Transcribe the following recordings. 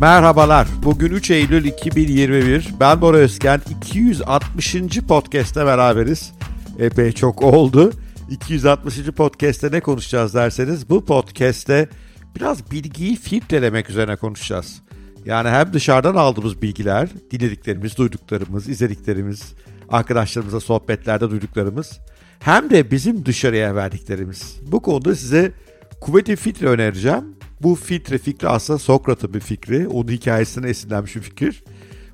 Merhabalar. Bugün 3 Eylül 2021. Ben Bora Özken. 260. podcast'te beraberiz. Epey çok oldu. 260. podcast'te ne konuşacağız derseniz bu podcast'te biraz bilgiyi filtrelemek üzerine konuşacağız. Yani hem dışarıdan aldığımız bilgiler, dinlediklerimiz, duyduklarımız, izlediklerimiz, arkadaşlarımızla sohbetlerde duyduklarımız hem de bizim dışarıya verdiklerimiz. Bu konuda size kuvvetli filtre önereceğim. Bu filtre fikri aslında Sokrat'ın bir fikri. Onun hikayesine esinlenmiş bir fikir.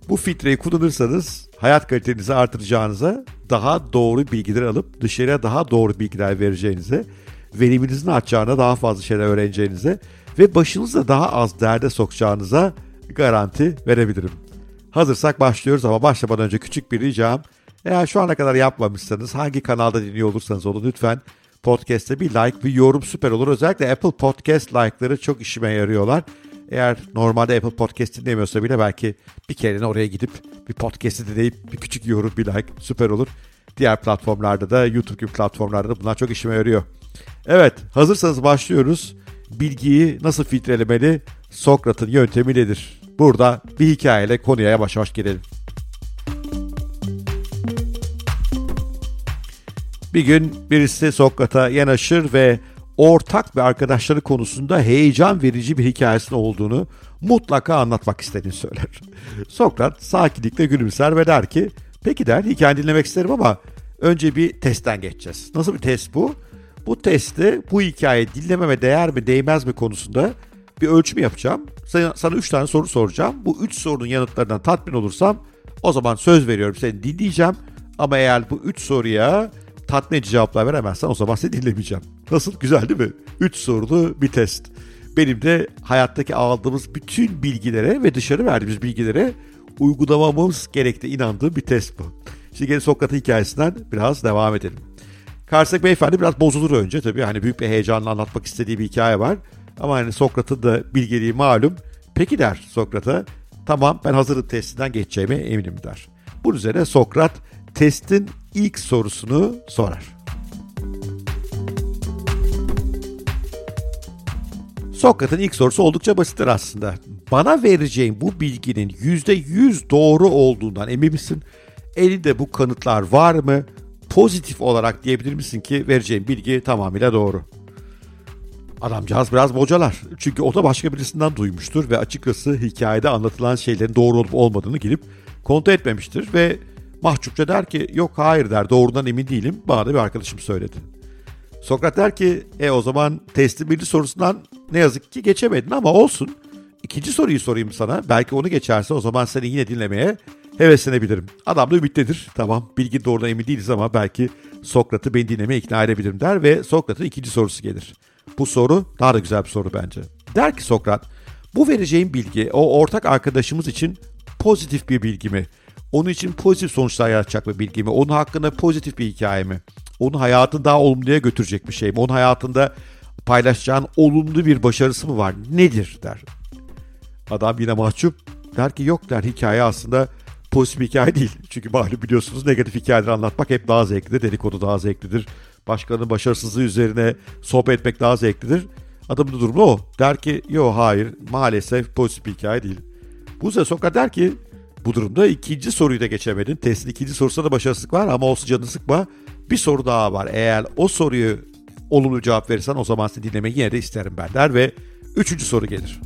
Bu filtreyi kullanırsanız hayat kalitenizi artıracağınıza, daha doğru bilgiler alıp dışarıya daha doğru bilgiler vereceğinize, veriminizin artacağına, daha fazla şeyler öğreneceğinize ve başınızda daha az derde sokacağınıza garanti verebilirim. Hazırsak başlıyoruz ama başlamadan önce küçük bir ricam. Eğer şu ana kadar yapmamışsanız hangi kanalda dinliyor olursanız onu lütfen podcast'te bir like, bir yorum süper olur. Özellikle Apple Podcast like'ları çok işime yarıyorlar. Eğer normalde Apple Podcast dinlemiyorsa bile belki bir kere oraya gidip bir podcast'i dinleyip bir küçük yorum, bir like süper olur. Diğer platformlarda da YouTube gibi platformlarda da bunlar çok işime yarıyor. Evet hazırsanız başlıyoruz. Bilgiyi nasıl filtrelemeli Sokrat'ın yöntemi nedir? Burada bir hikayeyle konuya yavaş yavaş girelim. Bir gün birisi Sokrat'a yanaşır ve ortak bir arkadaşları konusunda heyecan verici bir hikayesinin olduğunu mutlaka anlatmak istediğini söyler. Sokrat sakinlikle gülümser ve der ki peki der hikaye dinlemek isterim ama önce bir testten geçeceğiz. Nasıl bir test bu? Bu testte bu hikaye dinlememe değer mi değmez mi konusunda bir ölçüm yapacağım. Sana, sana üç tane soru soracağım. Bu üç sorunun yanıtlarından tatmin olursam o zaman söz veriyorum seni dinleyeceğim. Ama eğer bu üç soruya tatmin edici cevaplar veremezsen o zaman seni dinlemeyeceğim. Nasıl? Güzel değil mi? Üç sorulu bir test. Benim de hayattaki aldığımız bütün bilgilere ve dışarı verdiğimiz bilgilere uygulamamız gerektiği inandığım bir test bu. Şimdi gelin Sokrat'ın hikayesinden biraz devam edelim. Karşıdaki beyefendi biraz bozulur önce tabii. Hani büyük bir heyecanla anlatmak istediği bir hikaye var. Ama hani Sokrat'ın da bilgeliği malum. Peki der Sokrat'a. Tamam ben hazırım testinden geçeceğime eminim der. Bunun üzerine Sokrat testin ilk sorusunu sorar. Sokrat'ın ilk sorusu oldukça basittir aslında. Bana vereceğin bu bilginin %100 doğru olduğundan emin misin? Elinde bu kanıtlar var mı? Pozitif olarak diyebilir misin ki vereceğin bilgi tamamıyla doğru. Adamcağız biraz bocalar. Çünkü o da başka birisinden duymuştur ve açıkçası hikayede anlatılan şeylerin doğru olup olmadığını girip kontrol etmemiştir ve mahcupça der ki yok hayır der doğrudan emin değilim bana da bir arkadaşım söyledi. Sokrat der ki e o zaman testin birinci sorusundan ne yazık ki geçemedin ama olsun. İkinci soruyu sorayım sana. Belki onu geçerse o zaman seni yine dinlemeye heveslenebilirim. Adam da ümitlidir. Tamam bilgi doğrudan emin değiliz ama belki Sokrat'ı beni dinlemeye ikna edebilirim der ve Sokrat'ın ikinci sorusu gelir. Bu soru daha da güzel bir soru bence. Der ki Sokrat, bu vereceğim bilgi o ortak arkadaşımız için pozitif bir bilgi mi? Onun için pozitif sonuçlar yaratacak bir bilgi mi? Onun hakkında pozitif bir hikaye mi? Onun hayatını daha olumluya götürecek bir şey mi? Onun hayatında paylaşacağın olumlu bir başarısı mı var? Nedir der. Adam yine mahcup der ki yok der hikaye aslında pozitif bir hikaye değil. Çünkü malum biliyorsunuz negatif hikayeleri anlatmak hep daha zevklidir. Dedikodu daha zevklidir. Başkalarının başarısızlığı üzerine sohbet etmek daha zevklidir. Adamın da durumu o. Der ki yok hayır maalesef pozitif bir hikaye değil. Bu sefer Sokrat der ki bu durumda ikinci soruyu da geçemedin. Testin ikinci sorusunda da başarısızlık var ama olsun canını sıkma. Bir soru daha var. Eğer o soruyu olumlu cevap verirsen o zaman seni dinlemeyi yine de isterim ben der ve üçüncü soru gelir.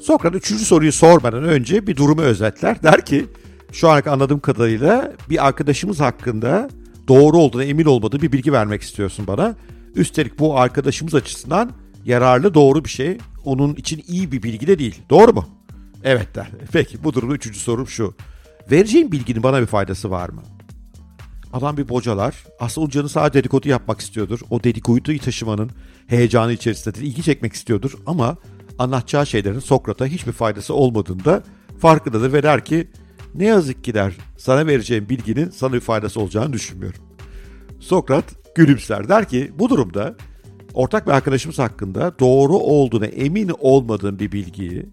Sokrat üçüncü soruyu sormadan önce bir durumu özetler. Der ki şu an anladığım kadarıyla bir arkadaşımız hakkında doğru olduğuna emin olmadığı bir bilgi vermek istiyorsun bana. Üstelik bu arkadaşımız açısından yararlı doğru bir şey. Onun için iyi bir bilgi de değil. Doğru mu? Evet der. Peki bu durumda üçüncü sorum şu. Vereceğin bilginin bana bir faydası var mı? Adam bir bocalar. Aslında onun canı sadece dedikodu yapmak istiyordur. O dedikoduyu taşımanın heyecanı içerisindedir. ilgi çekmek istiyordur ama anlatacağı şeylerin Sokrat'a hiçbir faydası olmadığında farkındadır ve der ki ne yazık ki der sana vereceğim bilginin sana bir faydası olacağını düşünmüyorum. Sokrat gülümser der ki bu durumda ortak bir arkadaşımız hakkında doğru olduğuna emin olmadığım bir bilgiyi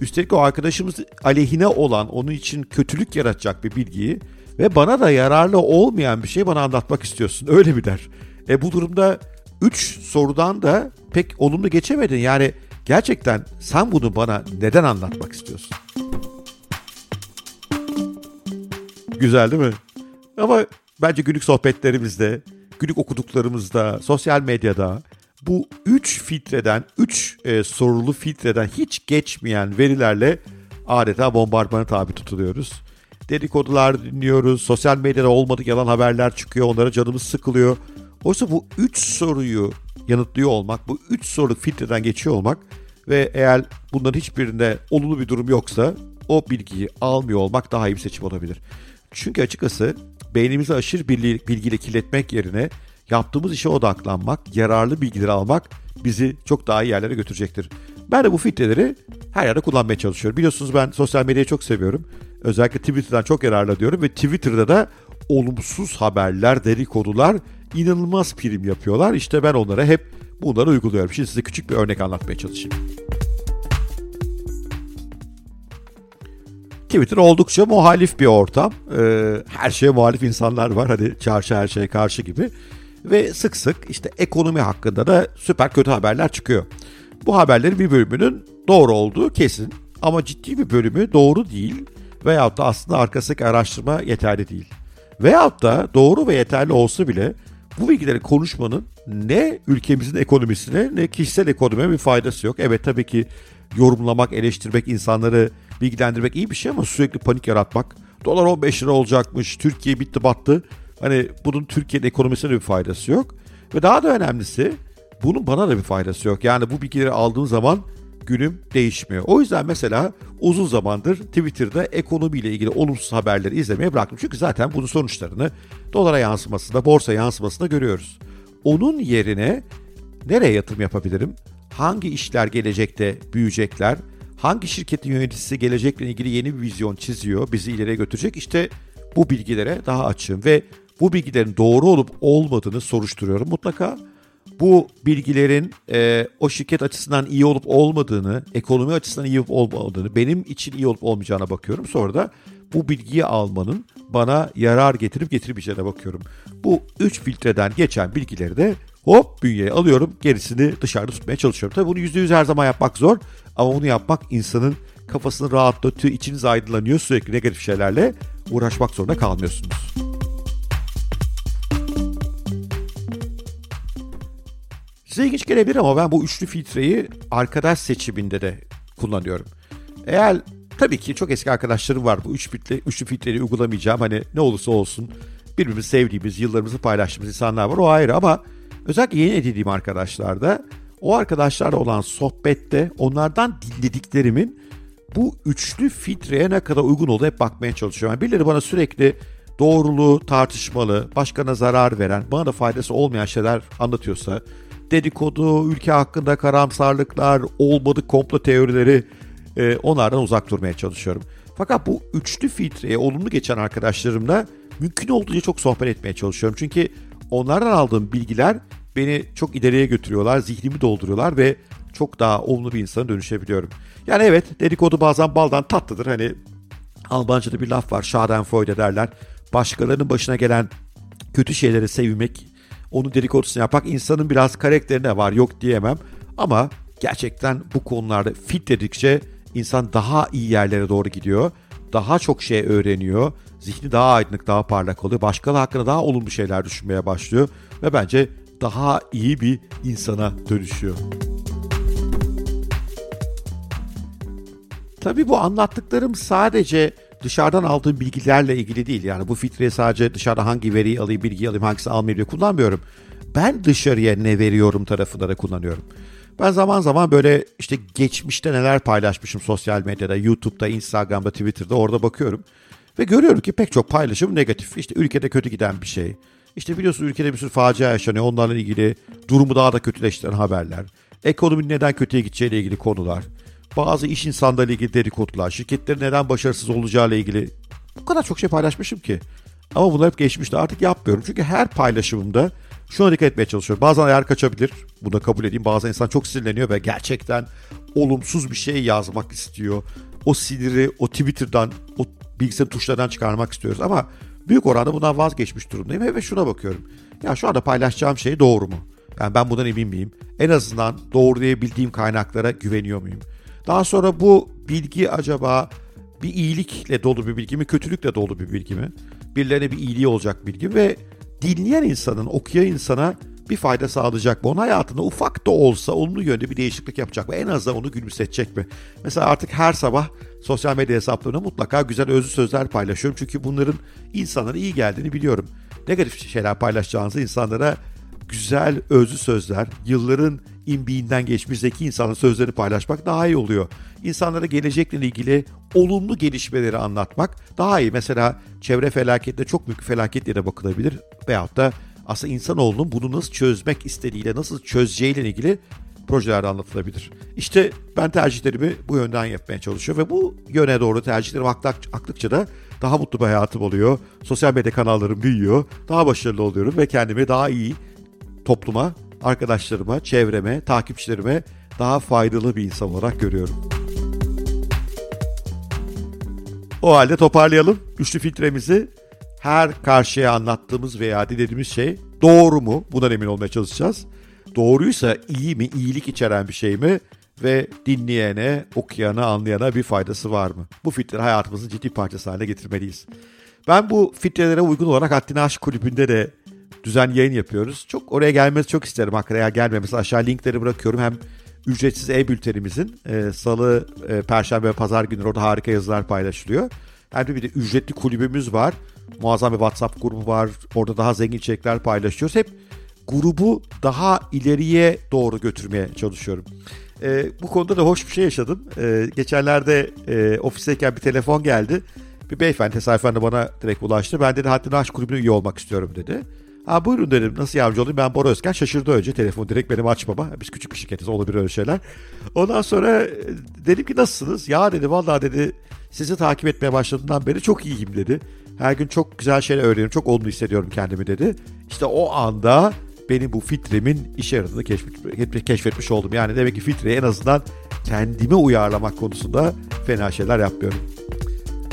üstelik o arkadaşımız aleyhine olan onun için kötülük yaratacak bir bilgiyi ve bana da yararlı olmayan bir şey bana anlatmak istiyorsun öyle mi der. E bu durumda üç sorudan da pek olumlu geçemedin. Yani gerçekten sen bunu bana neden anlatmak istiyorsun? Güzel değil mi? Ama bence günlük sohbetlerimizde, günlük okuduklarımızda, sosyal medyada bu üç filtreden, üç e, sorulu filtreden hiç geçmeyen verilerle adeta bombardımana tabi tutuluyoruz. Dedikodular dinliyoruz, sosyal medyada olmadık yalan haberler çıkıyor, onlara canımız sıkılıyor. Oysa bu üç soruyu yanıtlıyor olmak, bu üç soruluk filtreden geçiyor olmak ve eğer bunların hiçbirinde olumlu bir durum yoksa o bilgiyi almıyor olmak daha iyi bir seçim olabilir. Çünkü açıkçası beynimizi aşırı bilgiyle kirletmek yerine yaptığımız işe odaklanmak, yararlı bilgileri almak bizi çok daha iyi yerlere götürecektir. Ben de bu filtreleri her yerde kullanmaya çalışıyorum. Biliyorsunuz ben sosyal medyayı çok seviyorum. Özellikle Twitter'dan çok yararlı diyorum ve Twitter'da da olumsuz haberler, dedikodular inanılmaz prim yapıyorlar. İşte ben onlara hep bunları uyguluyorum. Şimdi size küçük bir örnek anlatmaya çalışayım. Twitter oldukça muhalif bir ortam. Ee, her şeye muhalif insanlar var. Hadi çarşı her şeye karşı gibi. Ve sık sık işte ekonomi hakkında da süper kötü haberler çıkıyor. Bu haberlerin bir bölümünün doğru olduğu kesin. Ama ciddi bir bölümü doğru değil veyahut da aslında arkasındaki araştırma yeterli değil. Veyahut da doğru ve yeterli olsa bile bu bilgileri konuşmanın ne ülkemizin ekonomisine ne kişisel ekonomiye bir faydası yok. Evet tabii ki yorumlamak, eleştirmek, insanları bilgilendirmek iyi bir şey ama sürekli panik yaratmak. Dolar 15 lira olacakmış, Türkiye bitti battı. Hani bunun Türkiye'nin ekonomisine bir faydası yok. Ve daha da önemlisi bunun bana da bir faydası yok. Yani bu bilgileri aldığım zaman günüm değişmiyor. O yüzden mesela uzun zamandır Twitter'da ekonomiyle ilgili olumsuz haberleri izlemeye bıraktım. Çünkü zaten bunun sonuçlarını dolara yansımasında, borsa yansımasında görüyoruz. Onun yerine nereye yatırım yapabilirim? Hangi işler gelecekte büyüyecekler? Hangi şirketin yöneticisi gelecekle ilgili yeni bir vizyon çiziyor, bizi ileriye götürecek? İşte bu bilgilere daha açığım ve bu bilgilerin doğru olup olmadığını soruşturuyorum mutlaka. Bu bilgilerin e, o şirket açısından iyi olup olmadığını, ekonomi açısından iyi olup olmadığını, benim için iyi olup olmayacağına bakıyorum. Sonra da bu bilgiyi almanın bana yarar getirip getirmeyeceğine bakıyorum. Bu üç filtreden geçen bilgileri de hop bünyeye alıyorum, gerisini dışarıda tutmaya çalışıyorum. Tabii bunu yüzde yüz her zaman yapmak zor ama bunu yapmak insanın kafasını rahatlatıyor, içiniz aydınlanıyor, sürekli negatif şeylerle uğraşmak zorunda kalmıyorsunuz. Size ilginç gelebilir ama ben bu üçlü filtreyi arkadaş seçiminde de kullanıyorum. Eğer tabii ki çok eski arkadaşlarım var bu üç filtre, üçlü filtreyi uygulamayacağım. Hani ne olursa olsun birbirimizi sevdiğimiz, yıllarımızı paylaştığımız insanlar var o ayrı ama özellikle yeni edindiğim arkadaşlarda o arkadaşlarla olan sohbette onlardan dinlediklerimin bu üçlü filtreye ne kadar uygun olduğu hep bakmaya çalışıyorum. Yani birileri bana sürekli doğruluğu tartışmalı, başkana zarar veren, bana da faydası olmayan şeyler anlatıyorsa, dedikodu, ülke hakkında karamsarlıklar, olmadık komplo teorileri e, onlardan uzak durmaya çalışıyorum. Fakat bu üçlü filtreye olumlu geçen arkadaşlarımla mümkün olduğunca çok sohbet etmeye çalışıyorum. Çünkü onlardan aldığım bilgiler beni çok ileriye götürüyorlar, zihnimi dolduruyorlar ve çok daha olumlu bir insana dönüşebiliyorum. Yani evet dedikodu bazen baldan tatlıdır. Hani Almanca'da bir laf var Schadenfreude derler. Başkalarının başına gelen kötü şeyleri sevmek, onu dedikodusunu yapmak insanın biraz karakterine var yok diyemem. Ama gerçekten bu konularda fit dedikçe insan daha iyi yerlere doğru gidiyor. Daha çok şey öğreniyor. Zihni daha aydınlık, daha parlak oluyor. Başkaları hakkında daha olumlu şeyler düşünmeye başlıyor. Ve bence daha iyi bir insana dönüşüyor. Tabii bu anlattıklarım sadece dışarıdan aldığım bilgilerle ilgili değil. Yani bu filtreyi sadece dışarıda hangi veriyi alayım, bilgiyi alayım, hangisini almayayım diye kullanmıyorum. Ben dışarıya ne veriyorum tarafında da kullanıyorum. Ben zaman zaman böyle işte geçmişte neler paylaşmışım sosyal medyada, YouTube'da, Instagram'da, Twitter'da orada bakıyorum. Ve görüyorum ki pek çok paylaşım negatif. İşte ülkede kötü giden bir şey. İşte biliyorsun ülkede bir sürü facia yaşanıyor. Onlarla ilgili durumu daha da kötüleştiren haberler. Ekonominin neden kötüye gideceğiyle ilgili konular bazı iş insanlarıyla ilgili dedikodular, şirketlerin neden başarısız olacağıyla ilgili bu kadar çok şey paylaşmışım ki. Ama bunlar hep geçmişti artık yapmıyorum. Çünkü her paylaşımımda şuna dikkat etmeye çalışıyorum. Bazen ayar kaçabilir. Bunu da kabul edeyim. Bazen insan çok sinirleniyor ve gerçekten olumsuz bir şey yazmak istiyor. O siniri o Twitter'dan, o bilgisayar tuşlarından çıkarmak istiyoruz. Ama büyük oranda bundan vazgeçmiş durumdayım ve şuna bakıyorum. Ya şu anda paylaşacağım şey doğru mu? Yani ben bundan emin miyim? En azından doğrulayabildiğim kaynaklara güveniyor muyum? Daha sonra bu bilgi acaba bir iyilikle dolu bir bilgi mi, kötülükle dolu bir bilgi mi? Birilerine bir iyiliği olacak bilgi ve dinleyen insanın, okuyan insana bir fayda sağlayacak mı? Onun hayatında ufak da olsa olumlu yönde bir değişiklik yapacak mı? En azından onu gülümsetecek mi? Mesela artık her sabah sosyal medya hesaplarına mutlaka güzel özlü sözler paylaşıyorum. Çünkü bunların insanlara iyi geldiğini biliyorum. Negatif şeyler paylaşacağınızı insanlara güzel özlü sözler, yılların imbiğinden geçmiş zeki insanın sözlerini paylaşmak daha iyi oluyor. İnsanlara gelecekle ilgili olumlu gelişmeleri anlatmak daha iyi. Mesela çevre felaketine çok büyük felaket diye de bakılabilir. Veyahut da aslında insanoğlunun bunu nasıl çözmek istediğiyle, nasıl çözeceğiyle ilgili projelerde anlatılabilir. İşte ben tercihlerimi bu yönden yapmaya çalışıyorum ve bu yöne doğru tercihlerimi aktıkça da daha mutlu bir hayatım oluyor. Sosyal medya kanallarım büyüyor. Daha başarılı oluyorum ve kendimi daha iyi topluma, arkadaşlarıma, çevreme, takipçilerime daha faydalı bir insan olarak görüyorum. O halde toparlayalım. Üçlü filtremizi her karşıya anlattığımız veya dilediğimiz şey doğru mu? Bundan emin olmaya çalışacağız. Doğruysa iyi mi, iyilik içeren bir şey mi? Ve dinleyene, okuyana, anlayana bir faydası var mı? Bu filtre hayatımızın ciddi parçası haline getirmeliyiz. Ben bu filtrelere uygun olarak Haddini Aşk Kulübü'nde de düzenli yayın yapıyoruz. Çok oraya gelmesi çok isterim hakikaten gelmemesi. Aşağı linkleri bırakıyorum. Hem ücretsiz e-bültenimizin e, salı, e, perşembe ve pazar günleri orada harika yazılar paylaşılıyor. Hem de bir de ücretli kulübümüz var. Muazzam bir WhatsApp grubu var. Orada daha zengin içerikler paylaşıyoruz. Hep grubu daha ileriye doğru götürmeye çalışıyorum. E, bu konuda da hoş bir şey yaşadım. E, geçenlerde e, ofisteyken bir telefon geldi. Bir beyefendi tesadüfen de bana direkt ulaştı. Ben dedi Haddini Aşk Kulübü'ne üye olmak istiyorum dedi. Ha buyurun dedim nasıl yardımcı olayım ben Bora Özkan şaşırdı önce telefon direkt benim açmama biz küçük bir şirketiz olabilir öyle şeyler. Ondan sonra e, dedim ki nasılsınız? Ya dedi vallahi dedi sizi takip etmeye başladığımdan beri çok iyiyim dedi. Her gün çok güzel şeyler öğreniyorum çok olumlu hissediyorum kendimi dedi. İşte o anda benim bu filtremin işe yaradığını keşfetmiş, keşfetmiş oldum. Yani demek ki filtreyi en azından kendime uyarlamak konusunda fena şeyler yapmıyorum.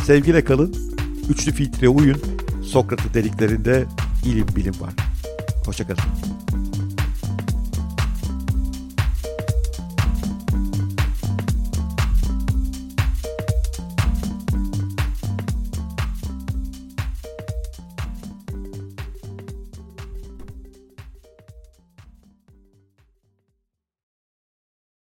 Sevgiyle kalın, üçlü filtreye uyun, Sokrat'ın deliklerinde ilim bilim var. Hoşçakalın.